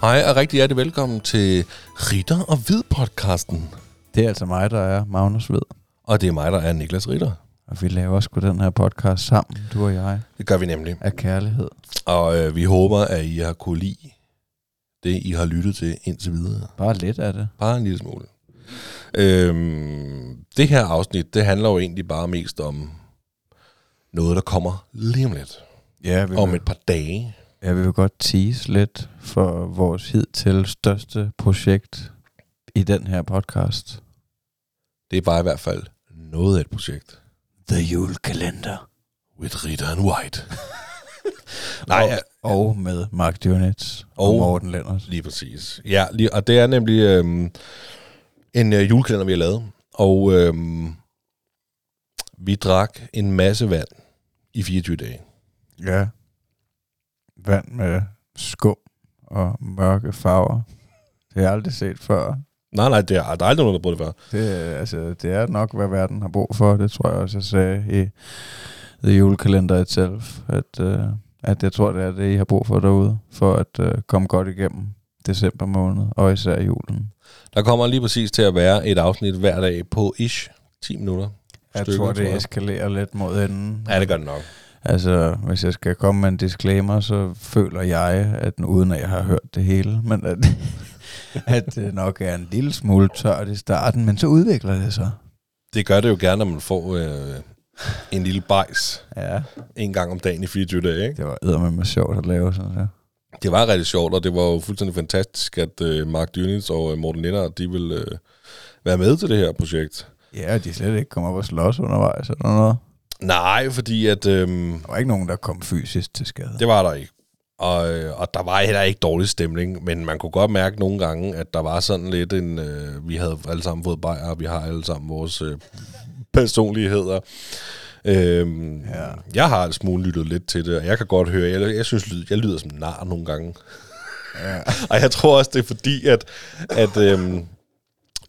Hej og rigtig hjertelig velkommen til Ritter og Hvid podcasten. Det er altså mig, der er Magnus Ved. Og det er mig, der er Niklas Ritter. Og vi laver sgu den her podcast sammen, du og jeg, Det gør vi nemlig. af kærlighed. Og øh, vi håber, at I har kunne lide det, I har lyttet til indtil videre. Bare lidt af det. Bare en lille smule. Øhm, det her afsnit, det handler jo egentlig bare mest om noget, der kommer lige om lidt. Ja, vi, Om vil, et par dage. Vi vil godt tease lidt for vores hidtil største projekt i den her podcast. Det er bare i hvert fald noget af et projekt. The julekalender. With Ritter and White. Nej, ja, Og med Mark og, Og- og Morten Lennart. Lige præcis. Ja, lige, og det er nemlig øhm, en øh, julekalender, vi har lavet. Og øhm, vi drak en masse vand i 24 dage. Ja. Vand med skum og mørke farver. Det har jeg aldrig set før. Nej, nej, det er, der er aldrig nogen, der bruger det før. Det, er- altså, det er nok, hvad verden har brug for. Det tror jeg også, jeg sagde i The Julekalender itself. At, uh, at jeg tror, det er det, I har brug for derude. For at uh, komme godt igennem december måned. Og især julen. Der kommer lige præcis til at være et afsnit hver dag på ish 10 minutter. Jeg Stykker, tror, tror det jeg. eskalerer lidt mod enden. Ja, det gør det nok. Altså, hvis jeg skal komme med en disclaimer, så føler jeg, at uden at jeg har hørt det hele, men at, at det nok er en lille smule tørt i starten, men så udvikler det sig. Det gør det jo gerne, når man får øh, en lille bajs Ja, en gang om dagen i 24 dage. Ikke? det var eddermame sjovt at lave sådan her. Det var rigtig sjovt, og det var jo fuldstændig fantastisk, at øh, Mark Dyrnitz og øh, Morten Lindert, de vil øh, være med til det her projekt. Ja, de slet ikke kom op og slås undervejs eller noget. Nej, fordi at... Øh, Der var ikke nogen, der kom fysisk til skade. Det var der ikke. Og, øh, og der var heller ikke dårlig stemning, men man kunne godt mærke nogle gange, at der var sådan lidt en... Øh, vi havde alle sammen fået bajer, og vi har alle sammen vores øh, personligheder. Øhm, Ja. Jeg har altså smule lyttet lidt til det, og jeg kan godt høre, jeg, jeg synes, jeg lyder som nar nogle gange. Ja. Og jeg tror også, det er fordi, at, at øhm,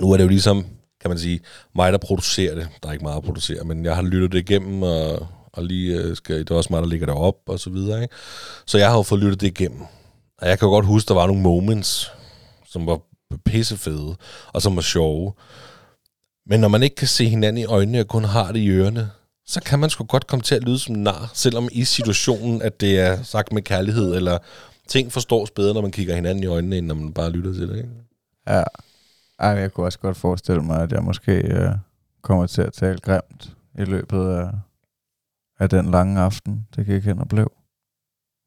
nu er det jo ligesom, kan man sige, mig, der producerer det. Der er ikke meget at producere, men jeg har lyttet det igennem, og, og lige øh, skal, det er også mig, der ligger derop og så videre. Ikke? Så jeg har jo fået lyttet det igennem. Og jeg kan jo godt huske, der var nogle moments, som var pissefede, og som var sjove. Men når man ikke kan se hinanden i øjnene, og kun har det i ørerne, så kan man sgu godt komme til at lyde som nar, selvom i situationen, at det er sagt med kærlighed, eller ting forstås bedre, når man kigger hinanden i øjnene, end når man bare lytter til det. Ikke? ja. Ej, jeg kunne også godt forestille mig, at jeg måske øh, kommer til at tale grimt i løbet af, af den lange aften, det gik hen og blev.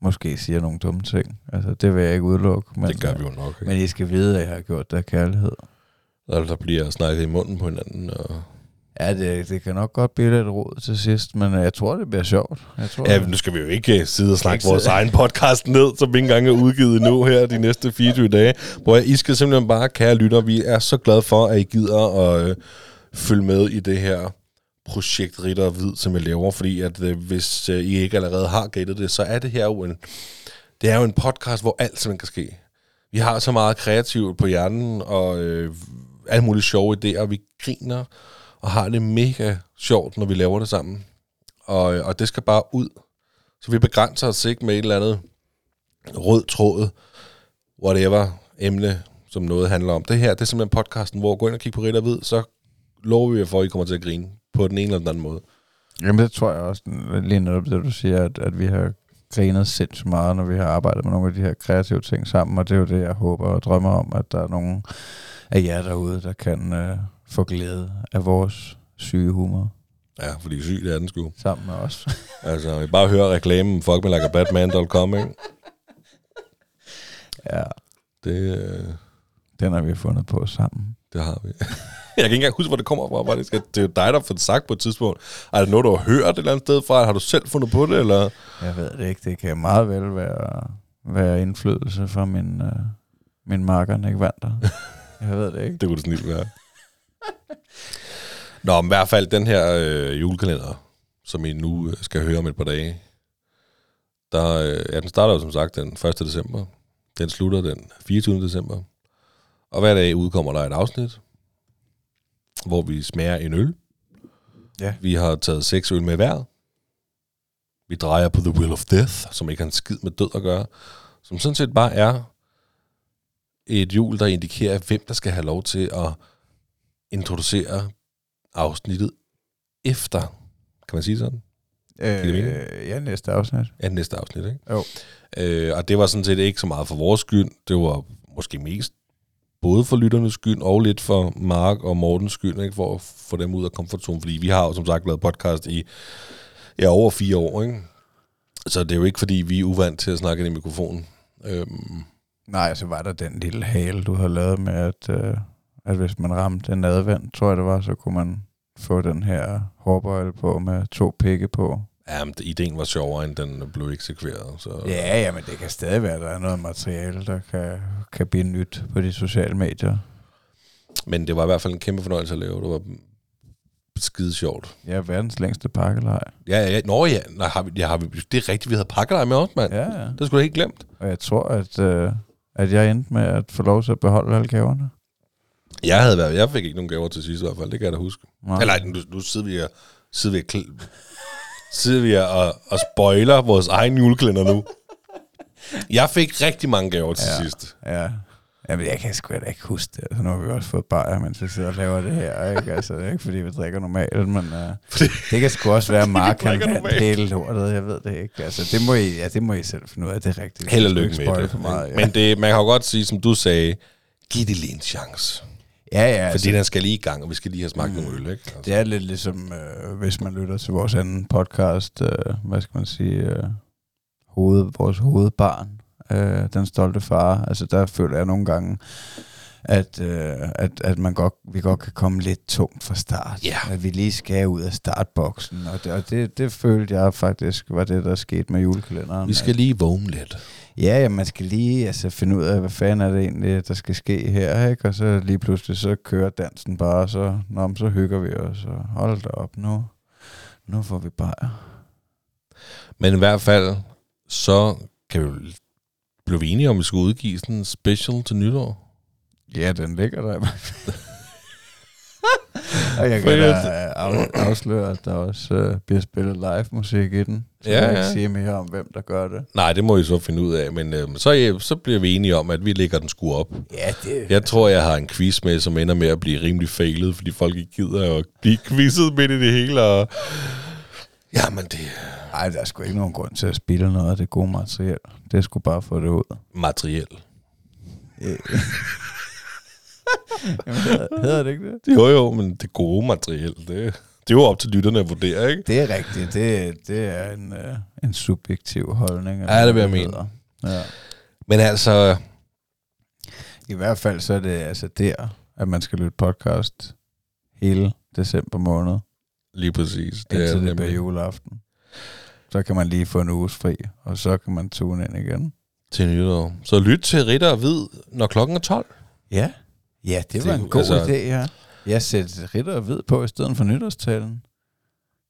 Måske siger nogle dumme ting. Altså, det vil jeg ikke udelukke. Men, det gør vi jo nok. Ikke? Men I skal vide, at jeg har gjort det af kærlighed. Og der bliver snakket i munden på hinanden. Og... Ja, det, det kan nok godt blive lidt rod til sidst, men jeg tror, det bliver sjovt. Jeg tror, Ja, men nu skal vi jo ikke øh, sidde og snakke vores egen podcast ned, som ikke engang er udgivet nu her de næste 24 dage. Hvor I skal simpelthen bare, kære lytter, vi er så glade for, at I gider at øh, følge med i det her projekt Ritter og Hvid, som jeg laver, fordi at øh, hvis øh, I ikke allerede har gættet det, så er det her jo en, det er jo en podcast, hvor alt simpelthen kan ske. Vi har så meget kreativt på hjernen, og øh, alle mulige sjove idéer, vi griner, og har det mega sjovt, når vi laver det sammen. Og, og det skal bare ud. Så vi begrænser os ikke med et eller andet rød tråd, whatever emne, som noget handler om. Det her, det er simpelthen podcasten, hvor gå ind og kigge på Ritter Hvid, så lover vi jer for, at I kommer til at grine på den ene eller den anden måde. Jamen det tror jeg også, lige netop det du siger, at, at vi har grinet sindssygt meget, når vi har arbejdet med nogle af de her kreative ting sammen, og det er jo det, jeg håber og drømmer om, at der er nogen af jer derude, der kan øh, få glæde af vores syge humor Ja, fordi sygt er den sgu. sammen med os. Altså, I bare høre reklamen, fuck me like a Batman.com, ikke? ja, Det, øh, den har vi fundet på sammen. det har vi. Jeg kan ikke engang huske, hvor det kommer fra, faktisk. Det er jo dig, der har fået det sagt på et tidspunkt. Er det noget, du har hørt et eller andet sted fra? Har du selv fundet på det, eller? Jeg ved det ikke, det kan meget vel være, være indflydelse fra min, øh, min marker, Nick Vander. Jeg ved det ikke. Det kunne det snilt være. Nå, men i hvert fald den her øh, julekalender, som I nu øh, skal høre om et par dage, der, øh, ja, den starter jo som sagt den 1. december. Den slutter den 24. december. Og hver dag udkommer der et afsnit, hvor vi smager en øl. Ja. Vi har taget seks øl med hver. Vi drejer på The Will of Death, som ikke har en skid med død at gøre. Som sådan set bare er et hjul, der indikerer, hvem der skal have lov til at introducere afsnittet efter. Kan man sige sådan? Øh, ja, næste afsnit. Ja, næste afsnit, ikke? Jo. Øh, og det var sådan set ikke så meget for vores skyld. Det var måske mest både for lytternes skyld og lidt for Mark og Mortens skyld, ikke? for at få dem ud af komfortzonen. Fordi vi har jo som sagt lavet podcast i ja, over fire år. Ikke? Så det er jo ikke, fordi vi er uvant til at snakke ind i mikrofonen. Øhm, Nej, så var der den lille hale, du har lavet med, at, øh, at hvis man ramte en advent, tror jeg det var, så kunne man få den her hårbøjle på med to pikke på. ja, men ideen var sjovere, end den blev eksekveret. Så, Ja, ja, men det kan stadig være, at der er noget materiale, der kan, kan blive nyt på de sociale medier. Men det var i hvert fald en kæmpe fornøjelse at lave. Det var skide sjovt. Ja, verdens længste pakkelej. Ja, ja, ja. Nå ja, Nej, har vi, ja har vi, det er rigtigt, vi havde pakket med os, mand. Ja, ja. Det skulle jeg helt glemt. Og jeg tror, at, øh, at jeg endte med at få lov til at beholde alle gaverne. Jeg havde været, jeg fik ikke nogen gaver til sidst i hvert fald, det kan jeg da huske. Nej. Eller nu, nu sidder vi og, sidder vi og, kl- sidder vi og, og spoiler vores egen julekalender nu. Jeg fik rigtig mange gaver til ja. Sidst. Ja. Jamen, jeg kan sgu da ikke huske det. Altså, nu har vi også fået bajer, mens vi sidder og laver det her. Ikke? Altså, det er ikke, fordi vi drikker normalt, men uh, det kan sgu også være, at Mark kan hele lortet. Jeg ved det ikke. Altså, det må I, ja, det må I selv finde ud af. Det er rigtigt. Held og lykke med det. For meget, ja. Men det, man kan jo godt sige, som du sagde, giv det lige en chance. Ja, ja, Fordi altså, den skal lige i gang, og vi skal lige have smagt mm. nogle øl, ikke? Altså. det er lidt ligesom, øh, hvis man lytter til vores anden podcast, øh, hvad skal man sige, øh, hoved, vores hovedbarn, øh, Den Stolte Far. Altså, der føler jeg nogle gange, at, øh, at, at man godt, vi godt kan komme lidt tungt fra start. Ja. At vi lige skal ud af startboksen. Og det, og det, det følte jeg faktisk var det, der skete med julekalenderen. Vi skal lige vågne lidt. Ja, ja, man skal lige altså, finde ud af, hvad fanden er det egentlig, der skal ske her, ikke? Og så lige pludselig, så kører dansen bare, og så, nå, så hygger vi os, og hold da op, nu, nu får vi bare. Men i hvert fald, så kan vi blive enige om, at vi skal udgive sådan en special til nytår. Ja, den ligger der. og jeg kan da af, afsløre, at der også uh, bliver spillet live musik i den. Så Ja, jeg kan ja. ikke sige mere om, hvem der gør det. Nej, det må I så finde ud af, men øh, så, øh, så bliver vi enige om, at vi lægger den sgu op. Ja, det Jeg tror, jeg har en quiz med, som ender med at blive rimelig fejlet, fordi folk ikke gider at blive quizzet midt i det hele. Og... Jamen, det er Ej, der er sgu ikke nogen grund til at spille noget af det gode materiel. Det er sgu bare få det ud. materiel. Jamen, hedder, hedder det ikke det? Jo, jo, men det gode materiel, det, det er jo op til lytterne at vurdere, ikke? Det er rigtigt. Det, det er en, øh, en subjektiv holdning. Ja, det vil hvad jeg mene. Ja. Men altså, I hvert fald så er det altså der, at man skal lytte podcast hele december måned, lige præcis. det indtil det nemlig- bliver juleaften. Så kan man lige få en uges fri, og så kan man tune ind igen. til nytår. Så lyt til Ritter og Hvid, når klokken er 12. Ja, ja det Det var en god altså- idé, ja. Jeg sætter ritter og hvid på i stedet for nytårstalen.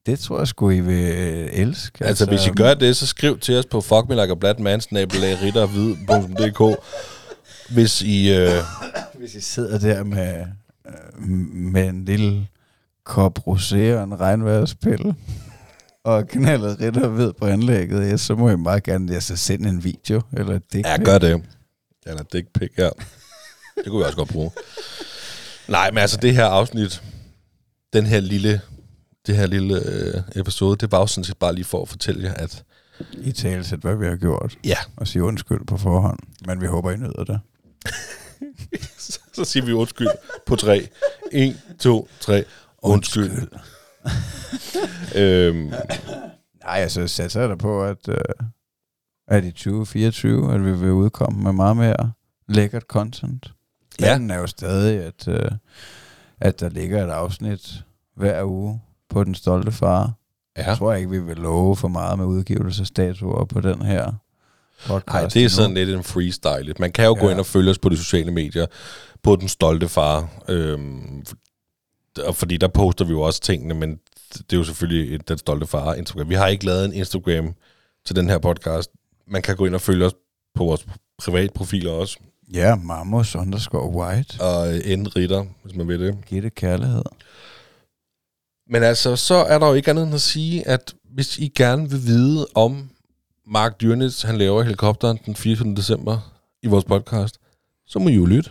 Det tror jeg sgu, I vil øh, elske. Altså, hvis I gør det, så skriv til os på fuckmelikerbladmandsnabelag.ritterhvid.dk Hvis I... Øh, Hvis I sidder der med, øh, med en lille kop rosé og en regnvejrspille, og knaldet ritter ved på anlægget, ja, så må I meget gerne altså, sende en video, eller et dick ja, gør det. Eller dick pic, ja. Det kunne vi også godt bruge. Nej, men altså, det her afsnit, den her lille, det her lille øh, episode, det var jo sådan set bare lige for at fortælle jer, at I talesæt, hvad vi har gjort, ja, og sige undskyld på forhånd. Men vi håber, I nyder det. så, så siger vi undskyld på tre. En, to, tre. Undskyld. undskyld. øhm, Nej, altså satser jeg da på, at, øh, at i 2024, at vi vil udkomme med meget mere lækkert content. Ja. Planen er jo stadig, at, øh, at der ligger et afsnit hver uge på Den Stolte Far. ja. Jeg tror ikke, vi vil love for meget med udgivelsesdatoer på den her podcast. Nej, det er sådan lidt en freestyle. Man kan jo ja. gå Ja. ind og følge os på de sociale medier, på Den Stolte Far. Øhm, og fordi der poster vi jo også tingene, men det er jo selvfølgelig Den Stolte Far Instagram. Vi har ikke lavet en Instagram til den her podcast. Man kan gå ind og følge os på vores private profiler også. Ja, Mamos underscore white. Og end Ritter, hvis man vil det. Giv det kærlighed. Men altså, så er der jo ikke andet end at sige, at hvis I gerne vil vide om Mark Dyrnitz, han laver helikopteren den 24. december i vores podcast, så må I jo lytte.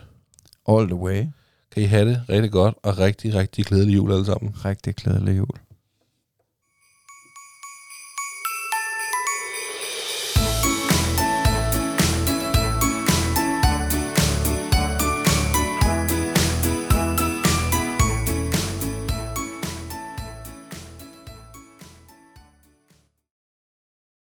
All the way. Kan I have det rigtig godt, og rigtig, rigtig glædelig jul alle sammen. Rigtig glædelig jul.